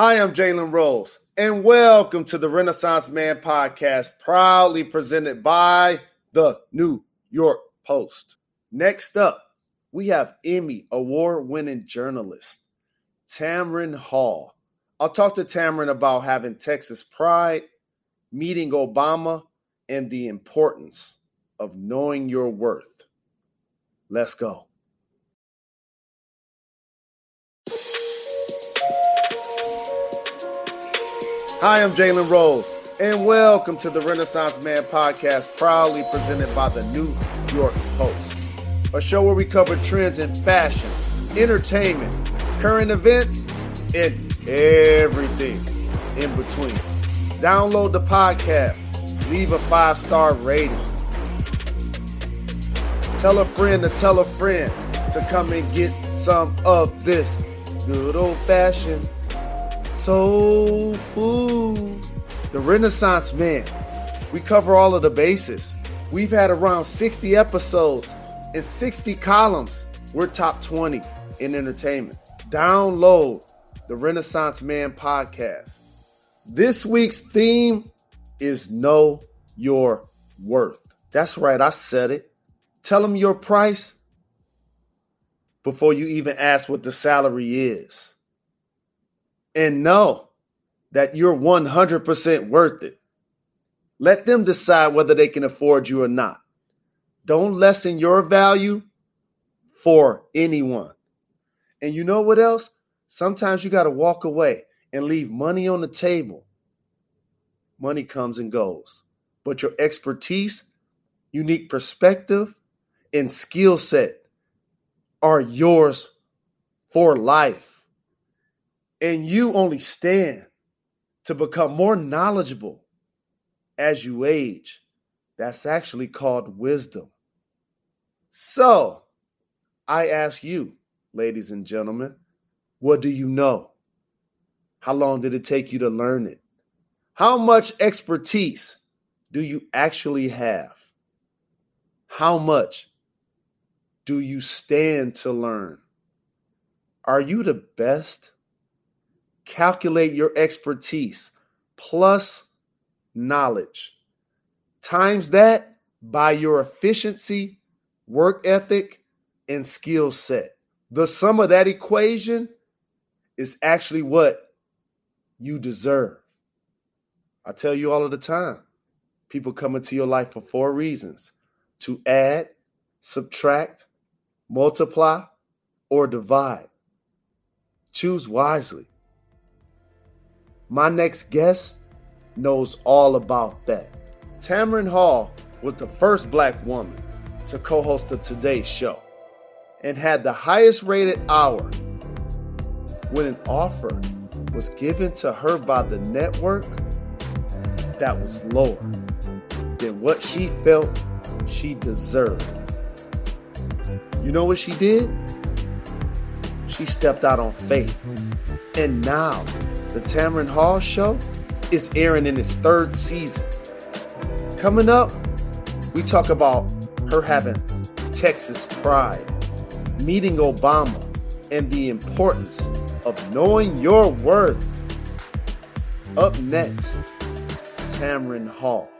Hi, I'm Jalen Rose, and welcome to the Renaissance Man podcast, proudly presented by the New York Post. Next up, we have Emmy award winning journalist Tamron Hall. I'll talk to Tamron about having Texas pride, meeting Obama, and the importance of knowing your worth. Let's go. Hi, I'm Jalen Rose, and welcome to the Renaissance Man podcast, proudly presented by the New York Post, a show where we cover trends in fashion, entertainment, current events, and everything in between. Download the podcast, leave a five star rating. Tell a friend to tell a friend to come and get some of this good old fashioned soul food. The Renaissance Man. We cover all of the bases. We've had around 60 episodes and 60 columns. We're top 20 in entertainment. Download the Renaissance Man podcast. This week's theme is Know Your Worth. That's right, I said it. Tell them your price before you even ask what the salary is and know that you're 100% worth it. Let them decide whether they can afford you or not. Don't lessen your value for anyone. And you know what else? Sometimes you got to walk away and leave money on the table. Money comes and goes, but your expertise, unique perspective, and skill set are yours for life and you only stand to become more knowledgeable as you age. That's actually called wisdom. So, I ask you, ladies and gentlemen, what do you know? How long did it take you to learn it? How much expertise do you actually have? How much do you stand to learn? Are you the best calculate your expertise plus knowledge. Times that by your efficiency, work ethic, and skill set. The sum of that equation is actually what you deserve. I tell you all of the time people come into your life for four reasons to add, subtract, multiply, or divide. Choose wisely. My next guest knows all about that. Tamron Hall was the first black woman to co host the Today Show and had the highest rated hour when an offer was given to her by the network that was lower than what she felt she deserved. You know what she did? She stepped out on faith. And now the Tamron Hall Show is airing in its third season. Coming up, we talk about her having Texas pride, meeting Obama, and the importance of knowing your worth. Up next, Tamron Hall.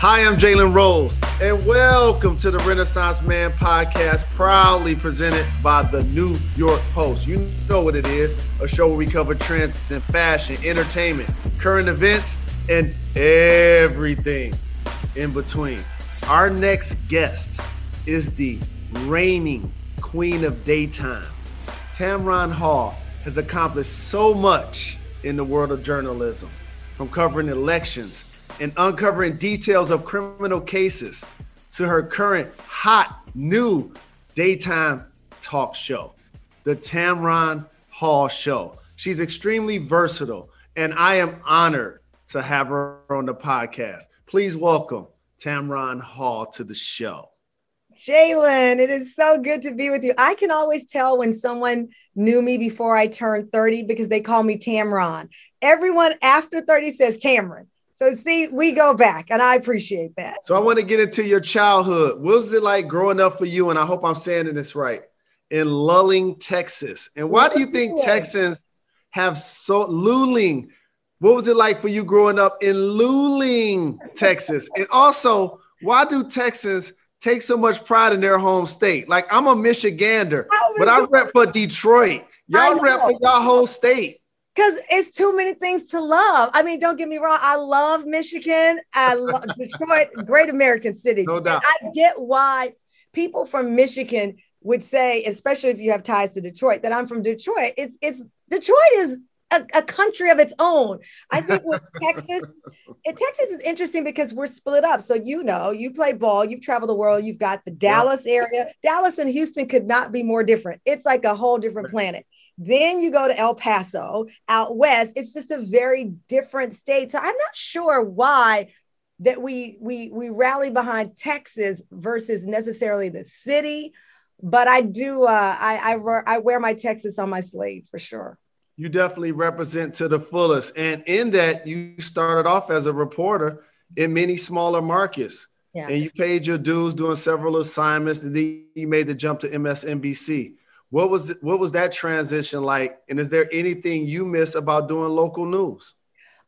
Hi, I'm Jalen Rose, and welcome to the Renaissance Man podcast, proudly presented by the New York Post. You know what it is a show where we cover trends in fashion, entertainment, current events, and everything in between. Our next guest is the reigning queen of daytime. Tamron Hall has accomplished so much in the world of journalism, from covering elections and uncovering details of criminal cases to her current hot new daytime talk show, The Tamron Hall Show. She's extremely versatile, and I am honored to have her on the podcast. Please welcome Tamron Hall to the show. Jalen, it is so good to be with you. I can always tell when someone knew me before I turned 30 because they call me Tamron. Everyone after 30 says Tamron. So see, we go back, and I appreciate that. So I want to get into your childhood. What was it like growing up for you? And I hope I'm saying this right. In Luling, Texas. And why do you think Texans have so Luling? What was it like for you growing up in Luling, Texas? And also, why do Texans take so much pride in their home state? Like I'm a Michigander, but I rep for Detroit. Y'all rep for y'all whole state because it's too many things to love. I mean, don't get me wrong. I love Michigan. I love Detroit, great American city. No doubt. And I get why people from Michigan would say, especially if you have ties to Detroit, that I'm from Detroit. It's it's Detroit is a, a country of its own. I think with Texas, it, Texas is interesting because we're split up. So you know, you play ball, you've traveled the world, you've got the Dallas yeah. area. Dallas and Houston could not be more different. It's like a whole different planet. Then you go to El Paso out west. It's just a very different state. So I'm not sure why that we we we rally behind Texas versus necessarily the city. But I do. Uh, I, I I wear my Texas on my sleeve for sure. You definitely represent to the fullest, and in that you started off as a reporter in many smaller markets. Yeah. And you paid your dues doing several assignments, and then you made the jump to MSNBC. What was what was that transition like? And is there anything you miss about doing local news?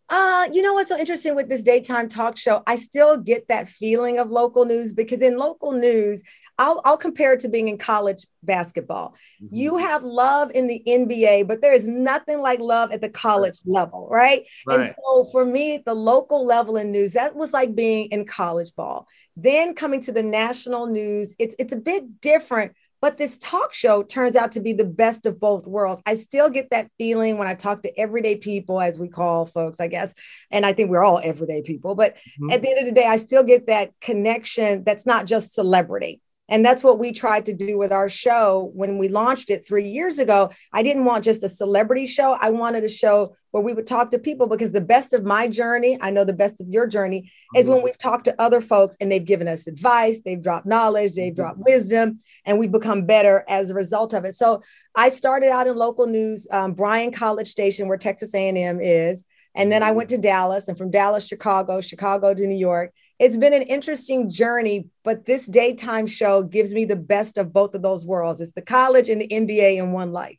Uh, you know what's so interesting with this daytime talk show? I still get that feeling of local news because in local news, I'll, I'll compare it to being in college basketball. Mm-hmm. You have love in the NBA, but there is nothing like love at the college level, right? right? And so for me, the local level in news, that was like being in college ball. Then coming to the national news, it's it's a bit different but this talk show turns out to be the best of both worlds. I still get that feeling when I talk to everyday people, as we call folks, I guess. And I think we're all everyday people. But mm-hmm. at the end of the day, I still get that connection that's not just celebrity. And that's what we tried to do with our show when we launched it three years ago. I didn't want just a celebrity show. I wanted a show where we would talk to people because the best of my journey, I know the best of your journey, is when mm-hmm. we've talked to other folks and they've given us advice, they've dropped knowledge, they've dropped mm-hmm. wisdom, and we've become better as a result of it. So I started out in local news, um, Bryan College Station, where Texas A&M is. And then I mm-hmm. went to Dallas and from Dallas, Chicago, Chicago to New York it's been an interesting journey, but this daytime show gives me the best of both of those worlds. It's the college and the NBA in one life.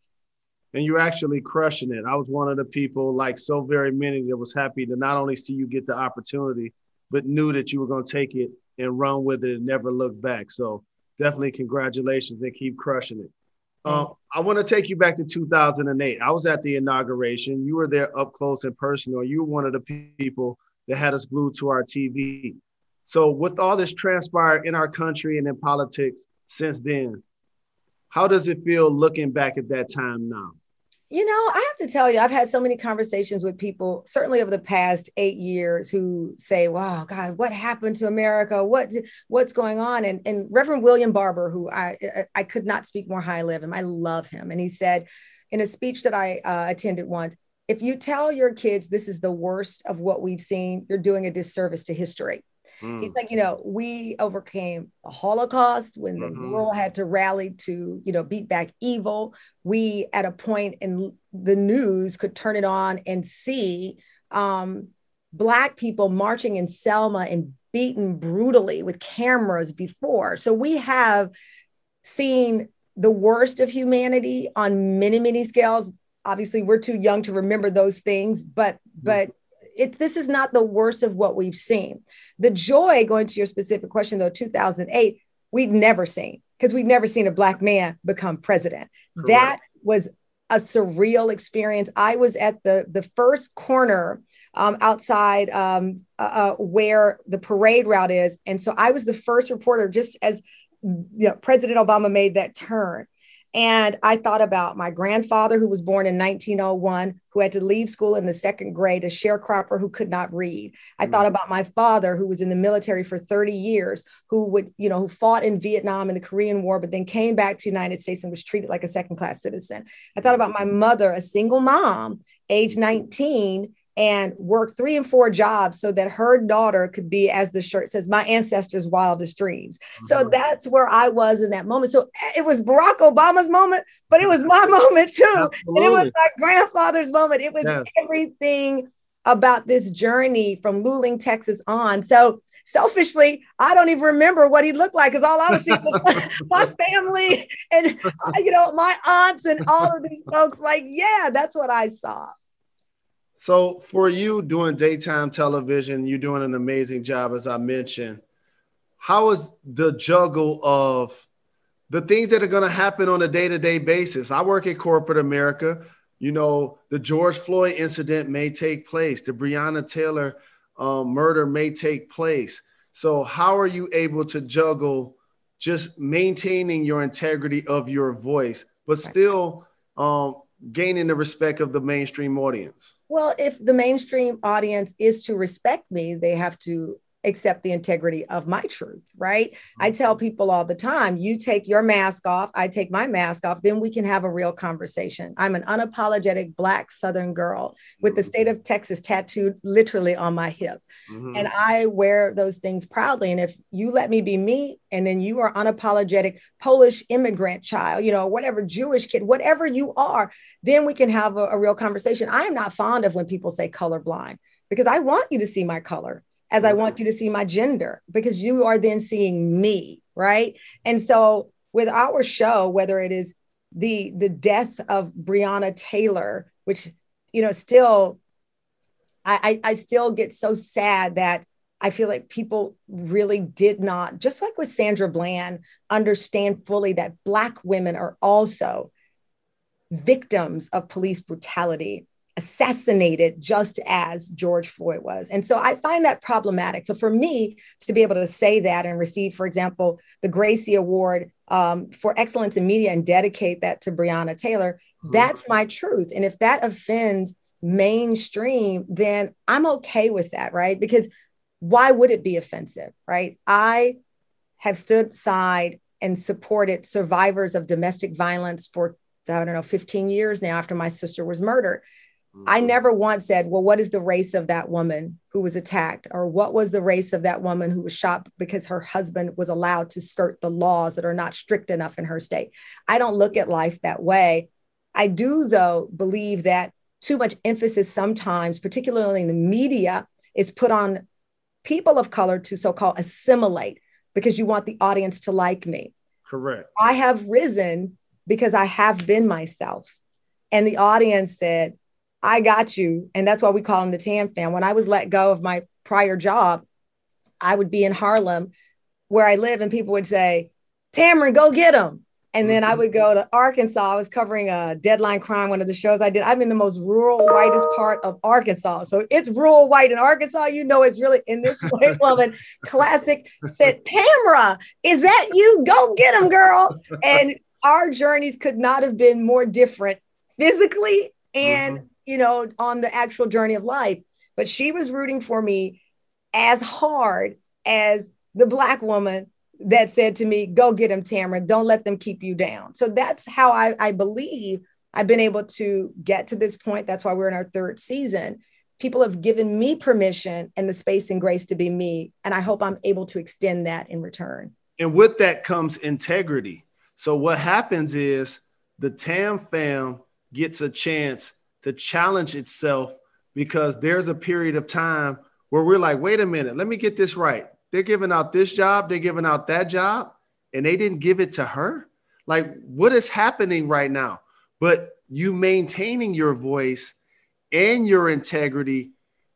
And you're actually crushing it. I was one of the people, like so very many, that was happy to not only see you get the opportunity, but knew that you were going to take it and run with it and never look back. So definitely congratulations and keep crushing it. Um, I want to take you back to 2008. I was at the inauguration. You were there up close and personal. You were one of the people that had us glued to our TV. So, with all this transpired in our country and in politics since then, how does it feel looking back at that time now? You know, I have to tell you, I've had so many conversations with people, certainly over the past eight years, who say, "Wow, God, what happened to America? What what's going on?" And, and Reverend William Barber, who I I could not speak more highly of him, I love him, and he said in a speech that I uh, attended once, if you tell your kids this is the worst of what we've seen, you're doing a disservice to history. Mm. He's like, you know, we overcame the Holocaust when the mm-hmm. world had to rally to, you know, beat back evil. We, at a point in the news, could turn it on and see um, Black people marching in Selma and beaten brutally with cameras before. So we have seen the worst of humanity on many, many scales. Obviously, we're too young to remember those things, but mm-hmm. but it, this is not the worst of what we've seen. The joy, going to your specific question though, 2008, we've never seen because we've never seen a black man become president. Correct. That was a surreal experience. I was at the the first corner um, outside um, uh, uh, where the parade route is, and so I was the first reporter. Just as you know, President Obama made that turn, and I thought about my grandfather, who was born in 1901, who had to leave school in the second grade, a sharecropper who could not read. I mm-hmm. thought about my father, who was in the military for 30 years, who would, you know, who fought in Vietnam and the Korean War, but then came back to the United States and was treated like a second class citizen. I thought about my mother, a single mom, age 19, and worked three and four jobs so that her daughter could be, as the shirt says, my ancestors' wildest dreams. Mm-hmm. So that's where I was in that moment. So it was Barack Obama's moment, but it was my moment too. Absolutely. And it was my grandfather's moment. It was yes. everything about this journey from Luling, Texas on. So selfishly, I don't even remember what he looked like because all I was seeing was my family and you know my aunts and all of these folks. Like, yeah, that's what I saw. So for you doing daytime television, you're doing an amazing job, as I mentioned. How is the juggle of the things that are going to happen on a day-to-day basis? I work at corporate America. You know, the George Floyd incident may take place. The Breonna Taylor um, murder may take place. So, how are you able to juggle just maintaining your integrity of your voice, but still um, gaining the respect of the mainstream audience? Well, if the mainstream audience is to respect me, they have to accept the integrity of my truth, right? I tell mm-hmm. people all the time, you take your mask off, I take my mask off, then we can have a real conversation. I'm an unapologetic Black Southern girl with the mm-hmm. state of Texas tattooed literally on my hip. Mm-hmm. And I wear those things proudly. And if you let me be me, and then you are unapologetic Polish immigrant child, you know, whatever Jewish kid, whatever you are, then we can have a, a real conversation. I am not fond of when people say colorblind because I want you to see my color as I mm-hmm. want you to see my gender because you are then seeing me, right? And so with our show, whether it is the the death of Breonna Taylor, which you know still I, I still get so sad that I feel like people really did not, just like with Sandra Bland, understand fully that Black women are also victims of police brutality assassinated just as George Floyd was. And so I find that problematic. So for me to be able to say that and receive, for example, the Gracie Award um, for excellence in media and dedicate that to Breonna Taylor, mm-hmm. that's my truth. And if that offends mainstream, then I'm okay with that, right? Because why would it be offensive, right? I have stood side and supported survivors of domestic violence for I don't know 15 years now after my sister was murdered I mm-hmm. never once said, well, what is the race of that woman who was attacked? Or what was the race of that woman who was shot because her husband was allowed to skirt the laws that are not strict enough in her state? I don't look at life that way. I do, though, believe that too much emphasis sometimes, particularly in the media, is put on people of color to so called assimilate because you want the audience to like me. Correct. I have risen because I have been myself. And the audience said, I got you. And that's why we call him the Tam fam. When I was let go of my prior job, I would be in Harlem where I live, and people would say, Tamron, go get him. And then I mm-hmm. would go to Arkansas. I was covering a deadline crime, one of the shows I did. I'm in the most rural, whitest part of Arkansas. So it's rural white in Arkansas. You know, it's really in this white woman classic said, Tamra, is that you? Go get him, girl. And our journeys could not have been more different physically and mm-hmm you know, on the actual journey of life. But she was rooting for me as hard as the Black woman that said to me, Go get him, Tamara. Don't let them keep you down. So that's how I, I believe I've been able to get to this point. That's why we're in our third season. People have given me permission and the space and grace to be me. And I hope I'm able to extend that in return. And with that comes integrity. So what happens is the TAM fam gets a chance to challenge itself because there's a period of time where we're like, wait a minute, let me get this right. They're giving out this job, they're giving out that job, and they didn't give it to her. Like, what is happening right now? But you maintaining your voice and your integrity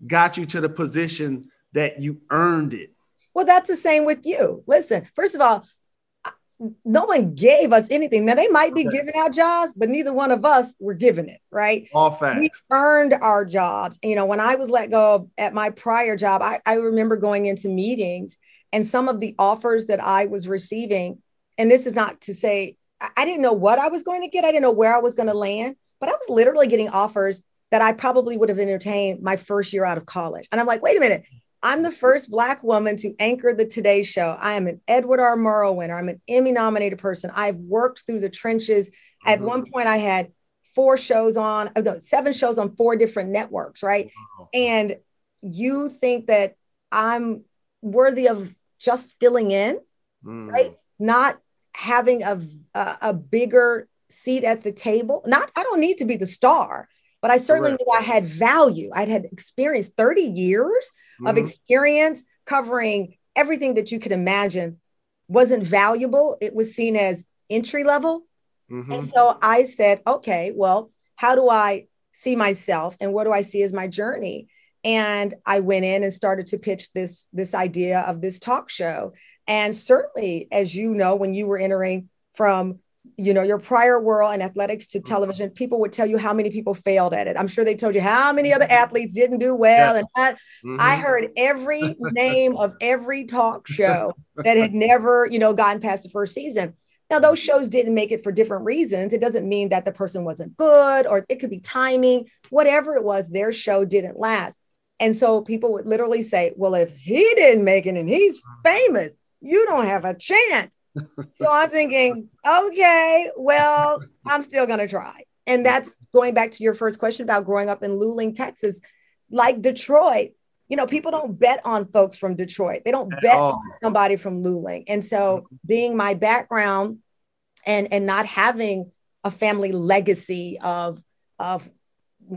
got you to the position that you earned it. Well, that's the same with you. Listen, first of all, no one gave us anything. Now they might be okay. giving out jobs, but neither one of us were given it, right? All facts. We earned our jobs. You know, when I was let go at my prior job, I, I remember going into meetings and some of the offers that I was receiving, and this is not to say I didn't know what I was going to get, I didn't know where I was going to land, but I was literally getting offers that I probably would have entertained my first year out of college. And I'm like, wait a minute, I'm the first Black woman to anchor the Today Show. I am an Edward R. Murrow winner. I'm an Emmy nominated person. I've worked through the trenches. Mm-hmm. At one point, I had four shows on, uh, no, seven shows on four different networks, right? Wow. And you think that I'm worthy of just filling in, mm. right? Not having a, a, a bigger seat at the table. Not, I don't need to be the star. But I certainly Correct. knew I had value. I'd had experience 30 years mm-hmm. of experience covering everything that you could imagine wasn't valuable. It was seen as entry level. Mm-hmm. And so I said, okay, well, how do I see myself and what do I see as my journey? And I went in and started to pitch this this idea of this talk show. And certainly, as you know, when you were entering from you know your prior world and athletics to mm-hmm. television people would tell you how many people failed at it. I'm sure they told you how many other athletes didn't do well yeah. and that. Mm-hmm. i heard every name of every talk show that had never you know gotten past the first season. Now those shows didn't make it for different reasons. It doesn't mean that the person wasn't good or it could be timing. Whatever it was their show didn't last. And so people would literally say well if he didn't make it and he's famous you don't have a chance so I'm thinking, okay, well, I'm still going to try. And that's going back to your first question about growing up in Luling, Texas, like Detroit. You know, people don't bet on folks from Detroit. They don't At bet all. on somebody from Luling. And so, mm-hmm. being my background and and not having a family legacy of of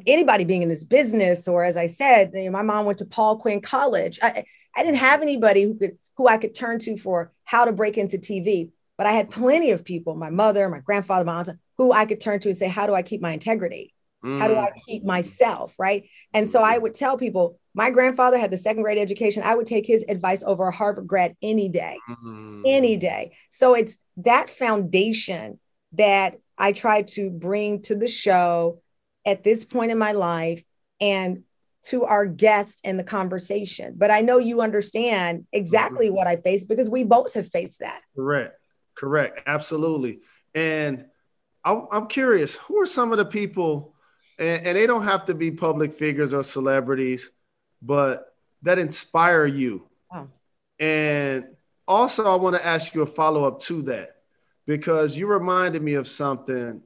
anybody being in this business, or as I said, you know, my mom went to Paul Quinn College. I, I didn't have anybody who could who I could turn to for how to break into TV. But I had plenty of people, my mother, my grandfather, my aunt, who I could turn to and say, How do I keep my integrity? Mm. How do I mm. keep myself? Right. And so I would tell people, my grandfather had the second grade education. I would take his advice over a Harvard grad any day, mm. any day. So it's that foundation that I try to bring to the show at this point in my life and to our guests in the conversation. But I know you understand exactly mm-hmm. what I face because we both have faced that. Correct. Correct. Absolutely. And I, am curious, who are some of the people, and, and, they don't have to be public figures or celebrities, but that inspire you? And also, I want to ask you a follow up to that because you reminded me of something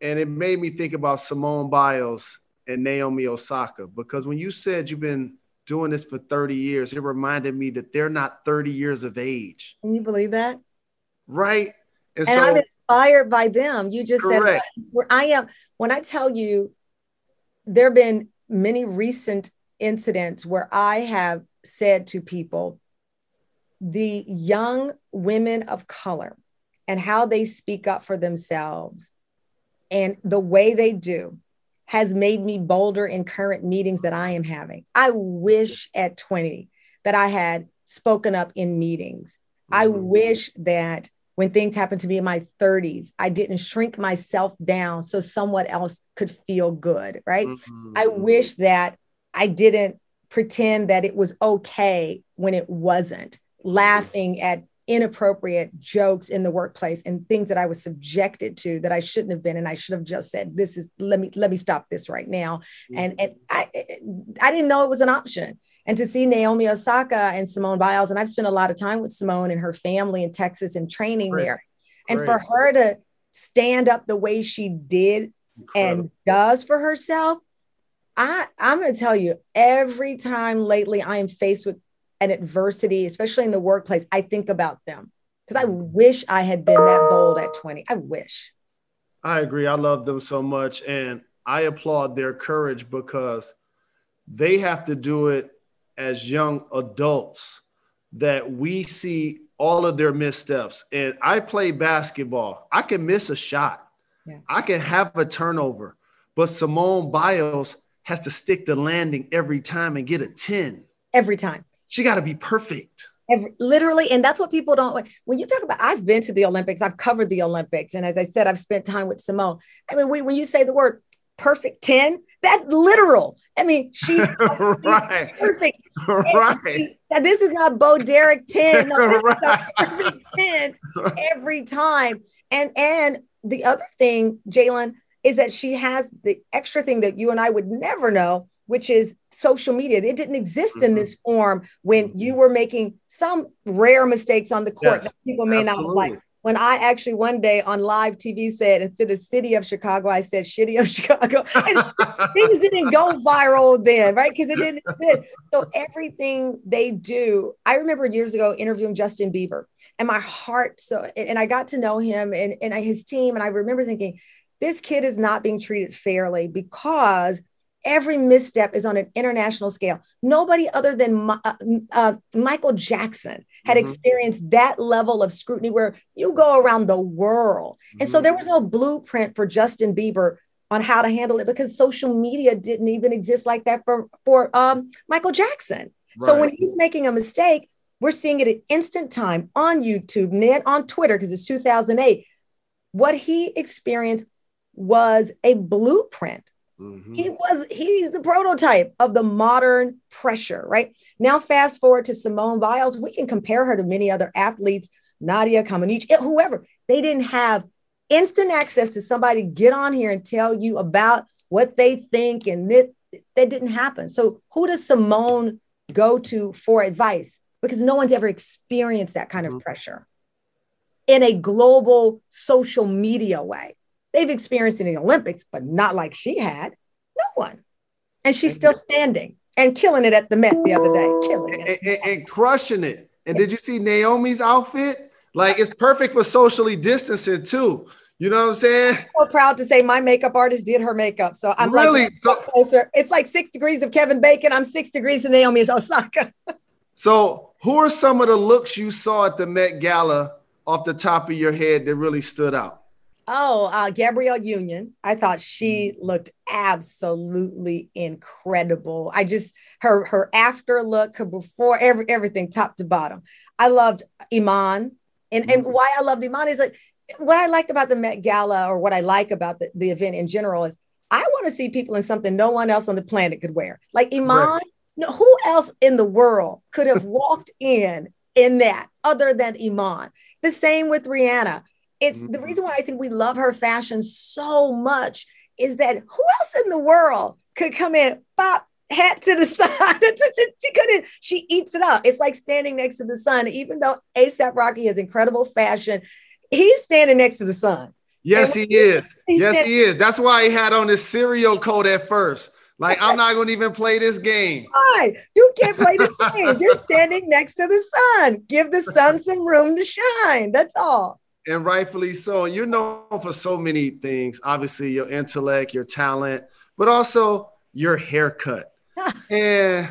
and it made me think about Simone Biles and Naomi Osaka because when you said you've been doing this for 30 years, it reminded me that they're not 30 years of age. Can you believe that? Right. And, and so, I'm inspired by them. You just correct. said where I am. When I tell you, there have been many recent incidents where I have said to people, the young women of color and how they speak up for themselves and the way they do has made me bolder in current meetings that I am having. I wish at 20 that I had spoken up in meetings. Mm-hmm. I wish that when things happened to me in my 30s, I didn't shrink myself down so someone else could feel good, right? Mm-hmm. I wish that I didn't pretend that it was okay when it wasn't, laughing at inappropriate jokes in the workplace and things that I was subjected to that I shouldn't have been and I should have just said this is let me let me stop this right now mm-hmm. and and I I didn't know it was an option and to see Naomi Osaka and Simone Biles and I've spent a lot of time with Simone and her family in Texas and training Great. there and Great. for her to stand up the way she did Incredible. and does for herself I I'm going to tell you every time lately I am faced with and adversity, especially in the workplace, I think about them because I mm-hmm. wish I had been that bold at 20. I wish. I agree. I love them so much. And I applaud their courage because they have to do it as young adults that we see all of their missteps. And I play basketball, I can miss a shot, yeah. I can have a turnover, but Simone Biles has to stick the landing every time and get a 10. Every time she got to be perfect. Literally, and that's what people don't. like. When you talk about, I've been to the Olympics, I've covered the Olympics, and as I said, I've spent time with Simone. I mean, we, when you say the word perfect ten, that's literal. I mean, she right. perfect. Right. this is not Bo Derek ten. No, this right. is perfect ten every time. And and the other thing, Jalen, is that she has the extra thing that you and I would never know, which is social media. It didn't exist mm-hmm. in this form when mm-hmm. you were making some rare mistakes on the court yes, that people may absolutely. not like. When I actually one day on live TV said instead of city of Chicago, I said shitty of Chicago. things didn't go viral then, right? Because it didn't exist. So everything they do, I remember years ago interviewing Justin Bieber and my heart. So, and I got to know him and, and his team. And I remember thinking, this kid is not being treated fairly because every misstep is on an international scale. Nobody other than uh, uh, Michael Jackson had mm-hmm. experienced that level of scrutiny where you go around the world. Mm-hmm. And so there was no blueprint for Justin Bieber on how to handle it because social media didn't even exist like that for, for um, Michael Jackson. Right. So when he's making a mistake, we're seeing it at instant time on YouTube and on Twitter because it's 2008. What he experienced was a blueprint Mm-hmm. He was, he's the prototype of the modern pressure, right? Now, fast forward to Simone Biles, we can compare her to many other athletes, Nadia Comaneci, eh, whoever. They didn't have instant access to somebody to get on here and tell you about what they think, and this, that didn't happen. So, who does Simone go to for advice? Because no one's ever experienced that kind of mm-hmm. pressure in a global social media way. They've experienced in the Olympics, but not like she had. No one. And she's still standing and killing it at the Met the other day, killing it. And, and, and crushing it. And did you see Naomi's outfit? Like it's perfect for socially distancing too. You know what I'm saying? I'm so proud to say my makeup artist did her makeup. So I'm really like so, closer. It's like six degrees of Kevin Bacon. I'm six degrees of Naomi Osaka. so who are some of the looks you saw at the Met Gala off the top of your head that really stood out? Oh, uh, Gabrielle Union. I thought she mm. looked absolutely incredible. I just her her after look, her before every everything, top to bottom. I loved Iman, and and mm. why I loved Iman is like what I liked about the Met Gala, or what I like about the, the event in general is I want to see people in something no one else on the planet could wear. Like Iman, right. who else in the world could have walked in in that other than Iman? The same with Rihanna it's mm-hmm. the reason why I think we love her fashion so much is that who else in the world could come in, pop, hat to the side. she couldn't, she eats it up. It's like standing next to the sun, even though ASAP Rocky has incredible fashion, he's standing next to the sun. Yes, he is. Yes, standing- he is. That's why he had on his cereal coat at first. Like, I'm not going to even play this game. Why? You can't play this game. You're standing next to the sun. Give the sun some room to shine. That's all and rightfully so. You're known for so many things. Obviously, your intellect, your talent, but also your haircut. and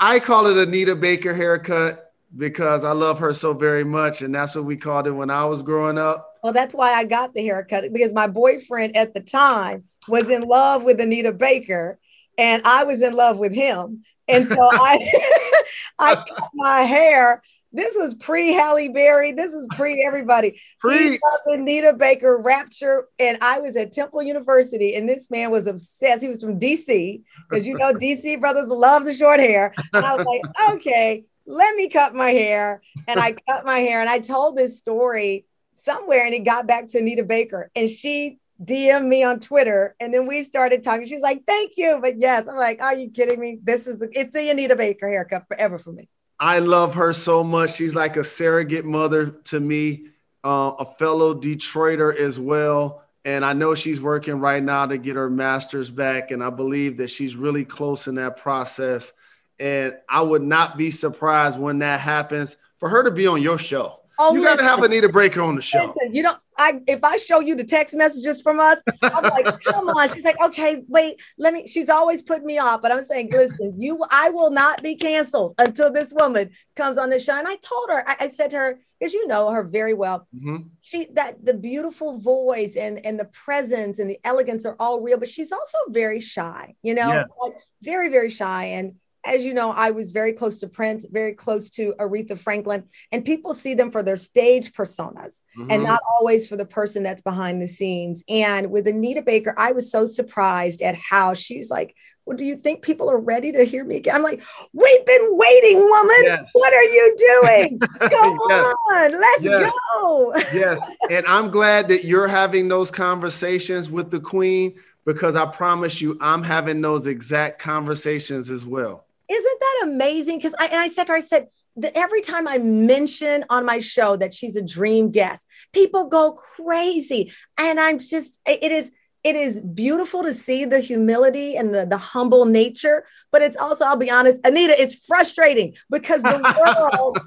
I call it Anita Baker haircut because I love her so very much, and that's what we called it when I was growing up. Well, that's why I got the haircut because my boyfriend at the time was in love with Anita Baker, and I was in love with him, and so I I cut my hair this was pre Halle Berry. This is pre everybody. Pre Anita Baker, Rapture, and I was at Temple University, and this man was obsessed. He was from DC because you know DC brothers love the short hair. And I was like, okay, let me cut my hair, and I cut my hair, and I told this story somewhere, and it got back to Anita Baker, and she DM me on Twitter, and then we started talking. She's like, "Thank you," but yes, I'm like, "Are you kidding me? This is the it's the Anita Baker haircut forever for me." I love her so much. She's like a surrogate mother to me, uh, a fellow Detroiter as well. And I know she's working right now to get her master's back. And I believe that she's really close in that process. And I would not be surprised when that happens for her to be on your show. Oh, you got to have Anita Baker on the show. Listen, you know, I if I show you the text messages from us, I'm like, come on. She's like, okay, wait, let me. She's always put me off, but I'm saying, listen, you, I will not be canceled until this woman comes on the show. And I told her, I, I said to her, because you know her very well, mm-hmm. she that the beautiful voice and and the presence and the elegance are all real, but she's also very shy. You know, yeah. like very very shy and as you know, I was very close to Prince, very close to Aretha Franklin, and people see them for their stage personas mm-hmm. and not always for the person that's behind the scenes. And with Anita Baker, I was so surprised at how she's like, well, do you think people are ready to hear me again? I'm like, we've been waiting, woman. Yes. What are you doing? Go yes. on, let's yes. go. yes. And I'm glad that you're having those conversations with the queen because I promise you, I'm having those exact conversations as well. Isn't that amazing? Because I and I said to her, I said, that every time I mention on my show that she's a dream guest, people go crazy. And I'm just, it is, it is beautiful to see the humility and the, the humble nature, but it's also, I'll be honest, Anita, it's frustrating because the world,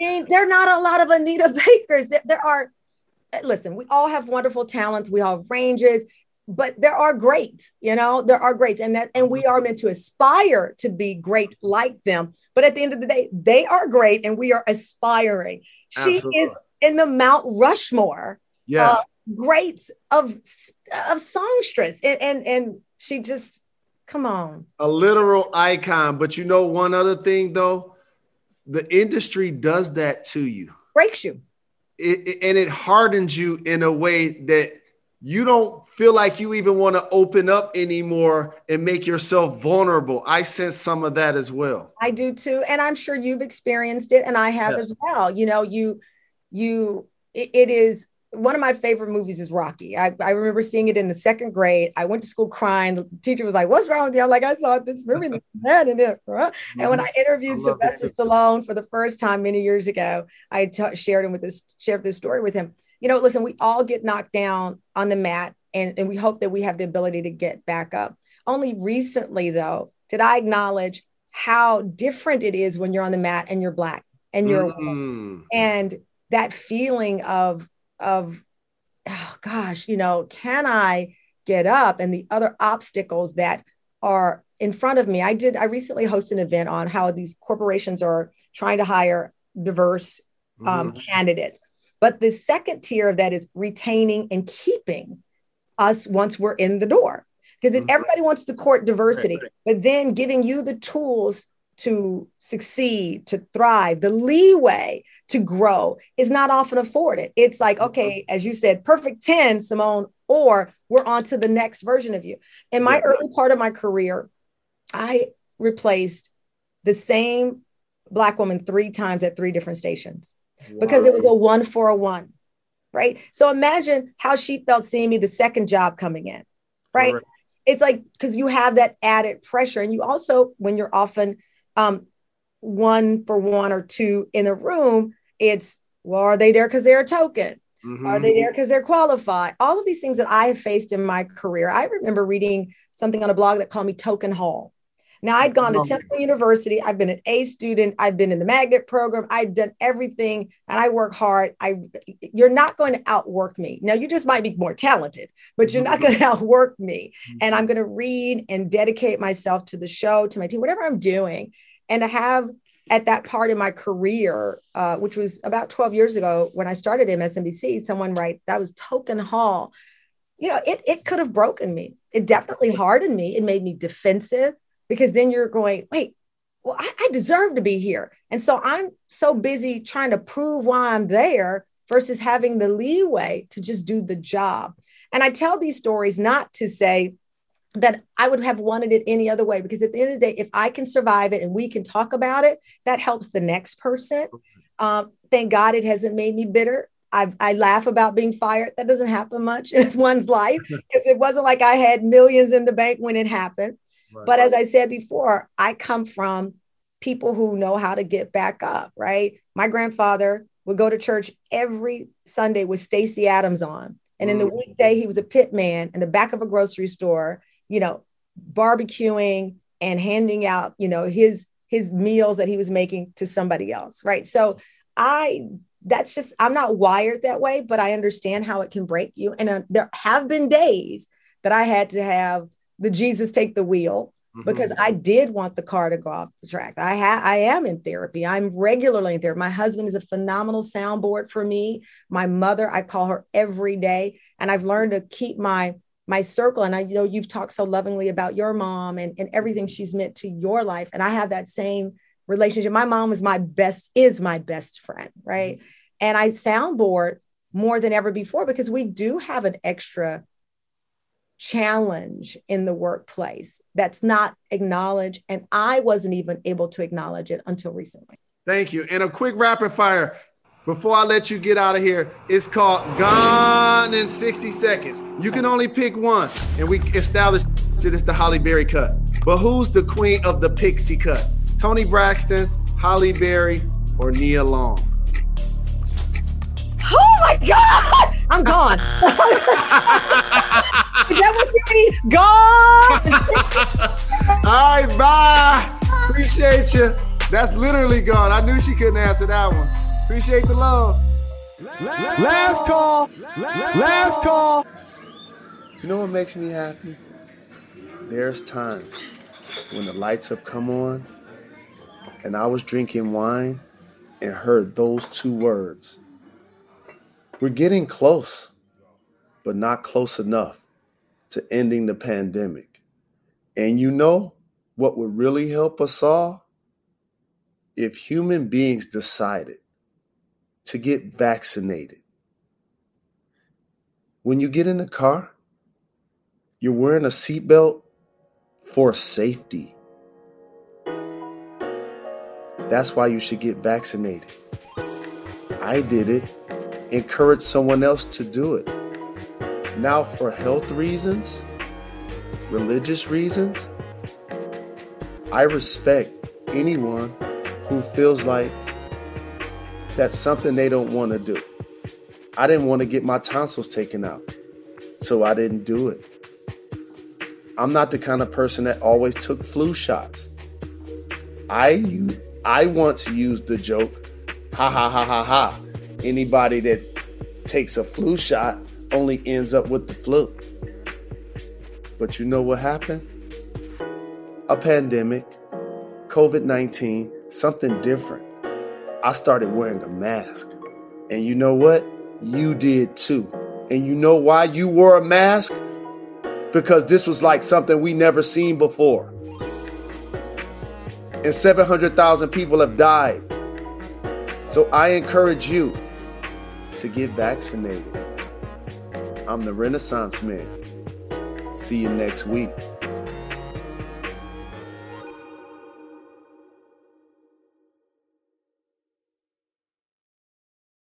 there are not a lot of Anita Bakers. There, there are listen, we all have wonderful talents, we all have ranges, but there are greats, you know, there are greats, and that and we are meant to aspire to be great like them. But at the end of the day, they are great and we are aspiring. Absolutely. She is in the Mount Rushmore. Yes. Uh, greats of of songstress. And, and and she just come on. A literal icon. But you know one other thing though, the industry does that to you. Breaks you. It, it, and it hardens you in a way that you don't feel like you even want to open up anymore and make yourself vulnerable. I sense some of that as well. I do too. And I'm sure you've experienced it and I have yeah. as well. You know, you, you, it, it is one of my favorite movies is Rocky. I, I remember seeing it in the second grade. I went to school crying. The teacher was like, What's wrong with you? I'm like, I saw this movie and that and it. And when mm-hmm. I interviewed I Sylvester Stallone for the first time many years ago, I t- shared him with this, shared this story with him you know, listen, we all get knocked down on the mat and, and we hope that we have the ability to get back up. Only recently, though, did I acknowledge how different it is when you're on the mat and you're black and you're mm. and that feeling of of oh gosh, you know, can I get up and the other obstacles that are in front of me. I did I recently hosted an event on how these corporations are trying to hire diverse um, mm-hmm. candidates. But the second tier of that is retaining and keeping us once we're in the door. Because mm-hmm. everybody wants to court diversity, right, right. but then giving you the tools to succeed, to thrive, the leeway to grow is not often afforded. It's like, mm-hmm. okay, as you said, perfect 10, Simone, or we're on to the next version of you. In my yeah. early part of my career, I replaced the same Black woman three times at three different stations because it was a one for a one, right? So imagine how she felt seeing me the second job coming in, right? It's like because you have that added pressure, and you also when you're often um, one for one or two in a room, it's well, are they there because they're a token? Mm-hmm. Are they there because they're qualified? All of these things that I have faced in my career. I remember reading something on a blog that called me Token Hall. Now I'd gone to Temple University. I've been an A student. I've been in the magnet program. I've done everything and I work hard. I you're not going to outwork me. Now you just might be more talented, but you're not mm-hmm. going to outwork me. And I'm going to read and dedicate myself to the show, to my team, whatever I'm doing. And to have at that part in my career, uh, which was about 12 years ago when I started MSNBC, someone write that was Token Hall. You know, it, it could have broken me. It definitely hardened me. It made me defensive because then you're going, wait, well, I, I deserve to be here. And so I'm so busy trying to prove why I'm there versus having the leeway to just do the job. And I tell these stories not to say that I would have wanted it any other way, because at the end of the day, if I can survive it and we can talk about it, that helps the next person. Um, thank God it hasn't made me bitter. I, I laugh about being fired. That doesn't happen much in one's life because it wasn't like I had millions in the bank when it happened. But as I said before, I come from people who know how to get back up, right? My grandfather would go to church every Sunday with Stacy Adams on. And in the mm. weekday, he was a pit man in the back of a grocery store, you know, barbecuing and handing out, you know, his his meals that he was making to somebody else, right? So I that's just I'm not wired that way, but I understand how it can break you. And uh, there have been days that I had to have the Jesus take the wheel mm-hmm. because I did want the car to go off the tracks. I have I am in therapy. I'm regularly in therapy. My husband is a phenomenal soundboard for me. My mother, I call her every day. And I've learned to keep my my circle. And I know you've talked so lovingly about your mom and, and everything she's meant to your life. And I have that same relationship. My mom was my best, is my best friend, right? Mm-hmm. And I soundboard more than ever before because we do have an extra challenge in the workplace that's not acknowledged. And I wasn't even able to acknowledge it until recently. Thank you. And a quick rapid fire before I let you get out of here. It's called Gone in 60 Seconds. You can only pick one, and we established that it's the Halle Berry cut. But who's the queen of the pixie cut? Toni Braxton, Halle Berry, or Nia Long? Oh my God! I'm gone. Is that what you mean? Gone. All right, bye. Appreciate you. That's literally gone. I knew she couldn't answer that one. Appreciate the love. Last call. Last call. You know what makes me happy? There's times when the lights have come on and I was drinking wine and heard those two words. We're getting close, but not close enough to ending the pandemic. And you know what would really help us all? If human beings decided to get vaccinated. When you get in the car, you're wearing a seatbelt for safety. That's why you should get vaccinated. I did it. Encourage someone else to do it. Now, for health reasons, religious reasons, I respect anyone who feels like that's something they don't want to do. I didn't want to get my tonsils taken out, so I didn't do it. I'm not the kind of person that always took flu shots. I I once used the joke, ha ha ha ha ha. Anybody that takes a flu shot only ends up with the flu. But you know what happened? A pandemic, COVID 19, something different. I started wearing a mask. And you know what? You did too. And you know why you wore a mask? Because this was like something we never seen before. And 700,000 people have died. So I encourage you to get vaccinated. I'm the Renaissance Man. See you next week.